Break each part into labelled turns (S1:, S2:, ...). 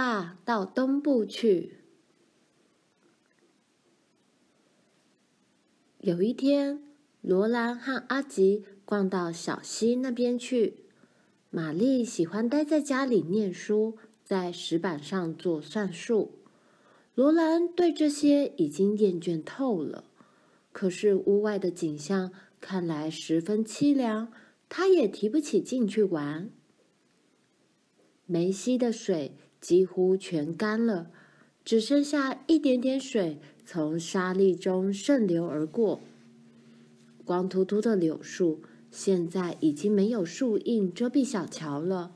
S1: 爸到东部去。有一天，罗兰和阿吉逛到小溪那边去。玛丽喜欢待在家里念书，在石板上做算术。罗兰对这些已经厌倦透了。可是屋外的景象看来十分凄凉，他也提不起劲去玩。梅溪的水几乎全干了，只剩下一点点水从沙砾中渗流而过。光秃秃的柳树现在已经没有树荫遮蔽小桥了。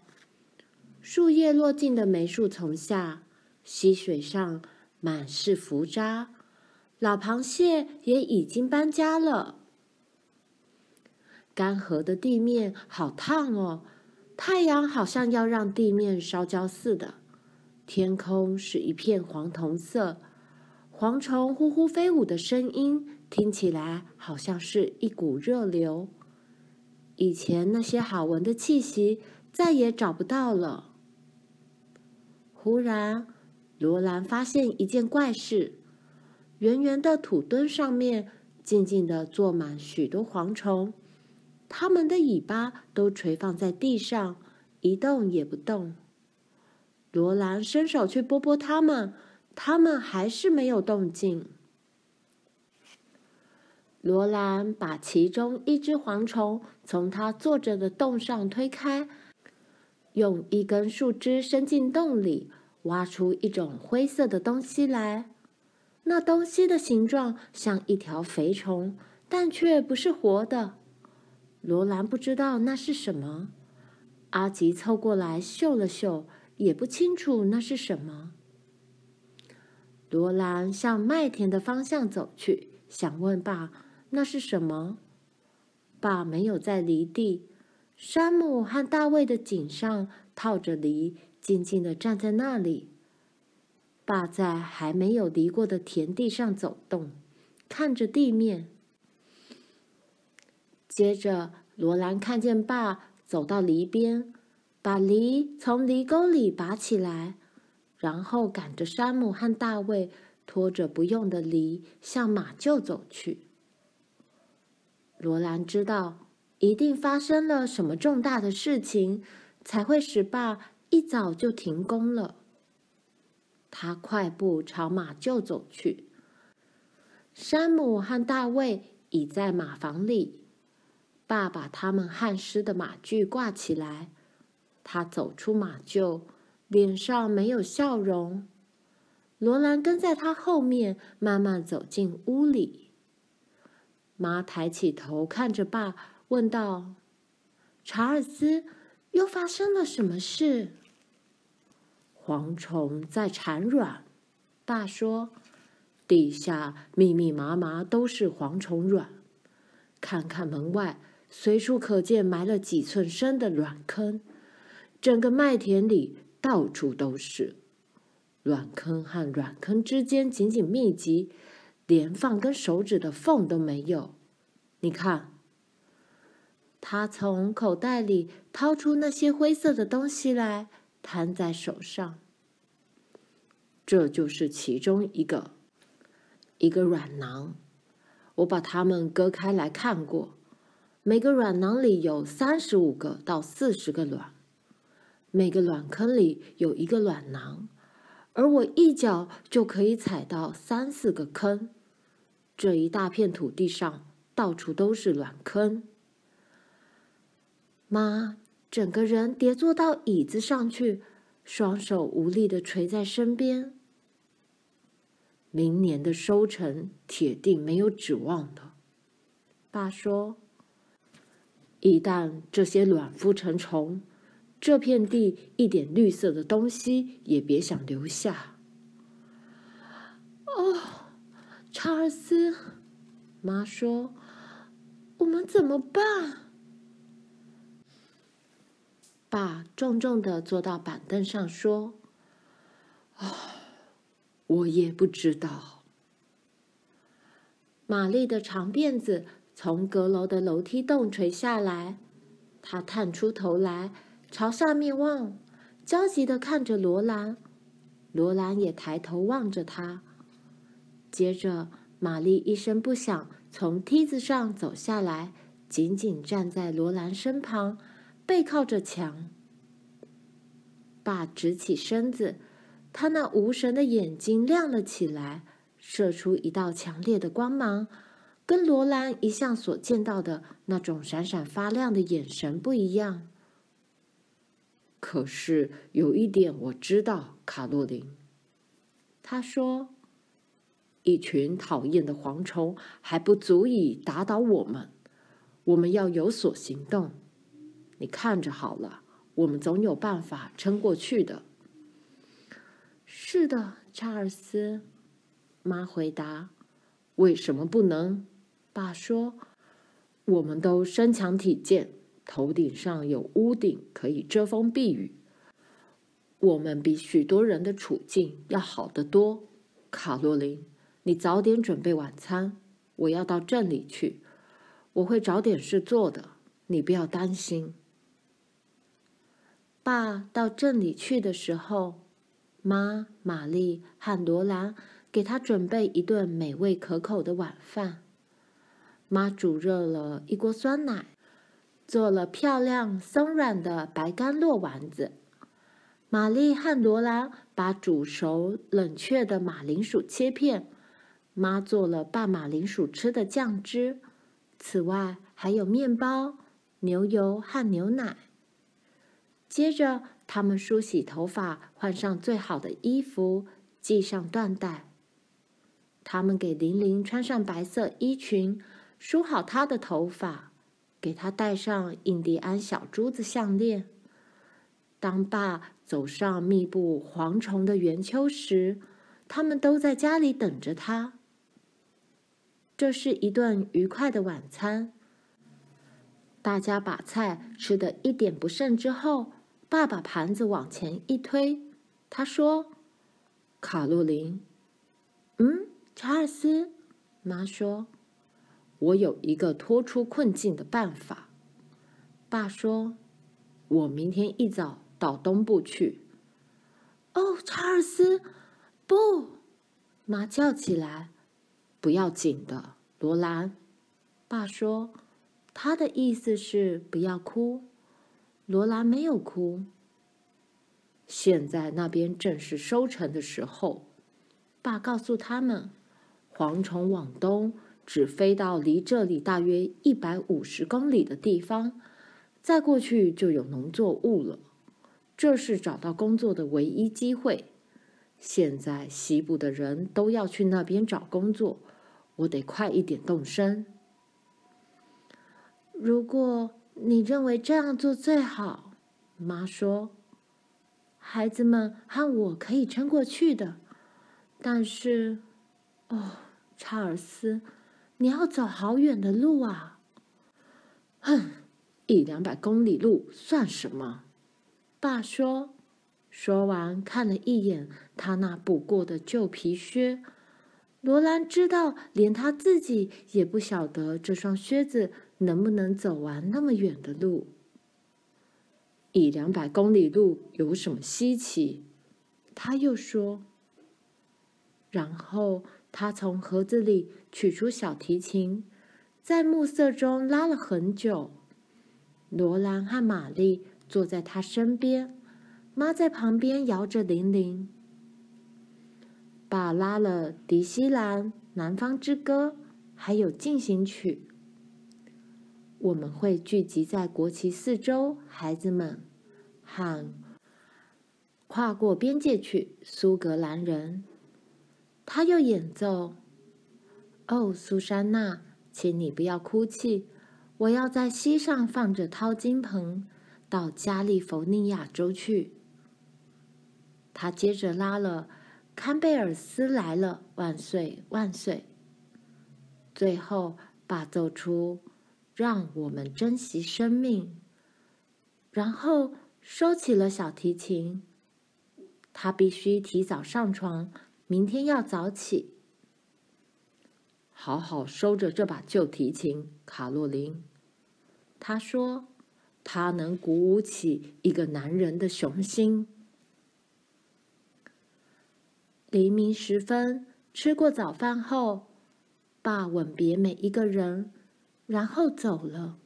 S1: 树叶落尽的梅树丛下，溪水上满是浮渣。老螃蟹也已经搬家了。干涸的地面好烫哦，太阳好像要让地面烧焦似的。天空是一片黄铜色，蝗虫呼呼飞舞的声音听起来好像是一股热流。以前那些好闻的气息再也找不到了。忽然，罗兰发现一件怪事。圆圆的土墩上面，静静地坐满许多蝗虫，它们的尾巴都垂放在地上，一动也不动。罗兰伸手去拨拨它们，它们还是没有动静。罗兰把其中一只蝗虫从它坐着的洞上推开，用一根树枝伸进洞里，挖出一种灰色的东西来。那东西的形状像一条肥虫，但却不是活的。罗兰不知道那是什么。阿吉凑过来嗅了嗅，也不清楚那是什么。罗兰向麦田的方向走去，想问爸那是什么。爸没有在犁地。山姆和大卫的颈上套着犁，静静地站在那里。爸在还没有犁过的田地上走动，看着地面。接着，罗兰看见爸走到犁边，把犁从犁沟里拔起来，然后赶着山姆和大卫拖着不用的犁向马厩走去。罗兰知道，一定发生了什么重大的事情，才会使爸一早就停工了。他快步朝马厩走去。山姆和大卫已在马房里。爸把他们汗湿的马具挂起来。他走出马厩，脸上没有笑容。罗兰跟在他后面，慢慢走进屋里。妈抬起头看着爸，问道：“查尔斯，又发生了什么事？”蝗虫在产卵，爸说：“地下密密麻麻都是蝗虫卵，看看门外，随处可见埋了几寸深的卵坑，整个麦田里到处都是。卵坑和卵坑之间紧紧密集，连放根手指的缝都没有。你看。”他从口袋里掏出那些灰色的东西来。摊在手上，这就是其中一个，一个卵囊。我把它们割开来看过，每个卵囊里有三十五个到四十个卵，每个卵坑里有一个卵囊，而我一脚就可以踩到三四个坑。这一大片土地上到处都是卵坑。妈。整个人跌坐到椅子上去，双手无力的垂在身边。明年的收成铁定没有指望的，爸说。一旦这些卵孵成虫，这片地一点绿色的东西也别想留下。哦，查尔斯，妈说，我们怎么办？爸重重的坐到板凳上，说：“啊，我也不知道。”玛丽的长辫子从阁楼的楼梯洞垂下来，她探出头来，朝下面望，焦急的看着罗兰，罗兰也抬头望着他。接着，玛丽一声不响从梯子上走下来，紧紧站在罗兰身旁，背靠着墙。爸直起身子，他那无神的眼睛亮了起来，射出一道强烈的光芒，跟罗兰一向所见到的那种闪闪发亮的眼神不一样。
S2: 可是有一点我知道，卡洛琳。
S1: 他说：“
S2: 一群讨厌的蝗虫还不足以打倒我们，我们要有所行动。你看着好了，我们总有办法撑过去的。”
S1: 是的，查尔斯，妈回答。
S2: “为什么不能？”爸说：“我们都身强体健。”头顶上有屋顶，可以遮风避雨。我们比许多人的处境要好得多。卡洛琳，你早点准备晚餐，我要到镇里去，我会找点事做的，你不要担心。
S1: 爸到镇里去的时候，妈、玛丽和罗兰给他准备一顿美味可口的晚饭。妈煮热了一锅酸奶。做了漂亮松软的白甘露丸子。玛丽和罗兰把煮熟冷却的马铃薯切片。妈做了拌马铃薯吃的酱汁。此外还有面包、牛油和牛奶。接着，他们梳洗头发，换上最好的衣服，系上缎带。他们给玲玲穿上白色衣裙，梳好她的头发。给他戴上印第安小珠子项链。当爸走上密布蝗虫的圆丘时，他们都在家里等着他。这是一顿愉快的晚餐。大家把菜吃得一点不剩之后，爸把盘子往前一推，他说：“
S2: 卡洛琳。”“
S1: 嗯，查尔斯。”妈说。
S2: 我有一个脱出困境的办法，
S1: 爸说：“
S2: 我明天一早到东部去。”
S1: 哦，查尔斯，不！妈叫起来：“
S2: 不要紧的，罗兰。”
S1: 爸说：“他的意思是不要哭。”罗兰没有哭。
S2: 现在那边正是收成的时候，
S1: 爸告诉他们：“
S2: 蝗虫往东。”只飞到离这里大约一百五十公里的地方，再过去就有农作物了。这是找到工作的唯一机会。现在西部的人都要去那边找工作，我得快一点动身。
S1: 如果你认为这样做最好，妈说，孩子们和我可以撑过去的。但是，哦，查尔斯。你要走好远的路啊！
S2: 哼，一两百公里路算什么？
S1: 爸说。说完，看了一眼他那补过的旧皮靴。罗兰知道，连他自己也不晓得这双靴子能不能走完那么远的路。
S2: 一两百公里路有什么稀奇？
S1: 他又说。然后。他从盒子里取出小提琴，在暮色中拉了很久。罗兰和玛丽坐在他身边，妈在旁边摇着铃铃。爸拉了《迪西兰南方之歌》，还有进行曲。我们会聚集在国旗四周，孩子们，喊“跨过边界去，苏格兰人”。他又演奏：“哦，苏珊娜，请你不要哭泣。我要在溪上放着淘金盆，到加利福尼亚州去。”他接着拉了《堪贝尔斯来了，万岁万岁》。最后，把奏出“让我们珍惜生命”，然后收起了小提琴。他必须提早上床。明天要早起，
S2: 好好收着这把旧提琴，卡洛琳。
S1: 他说：“
S2: 它能鼓舞起一个男人的雄心。”
S1: 黎明时分，吃过早饭后，爸吻别每一个人，然后走了。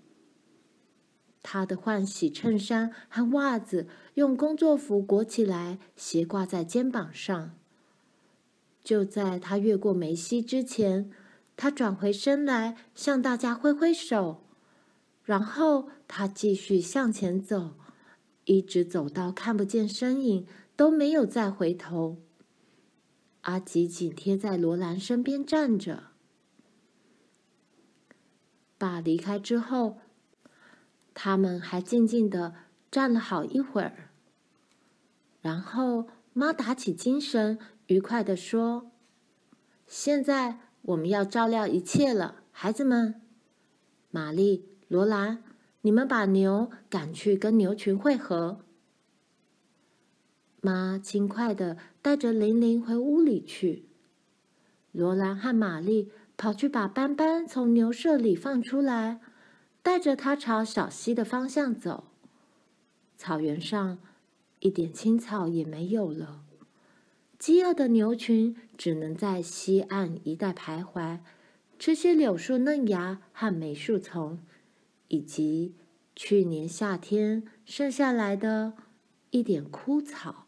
S1: 他的换洗衬衫和袜子用工作服裹起来，斜挂在肩膀上。就在他越过梅西之前，他转回身来，向大家挥挥手，然后他继续向前走，一直走到看不见身影，都没有再回头。阿吉紧贴在罗兰身边站着。爸离开之后，他们还静静地站了好一会儿。然后妈打起精神，愉快地说：“现在我们要照料一切了，孩子们。玛丽、罗兰，你们把牛赶去跟牛群会合。”妈轻快地带着玲玲回屋里去。罗兰和玛丽跑去把斑斑从牛舍里放出来，带着它朝小溪的方向走。草原上一点青草也没有了，饥饿的牛群只能在西岸一带徘徊，吃些柳树嫩芽和梅树丛，以及去年夏天剩下来的一点枯草。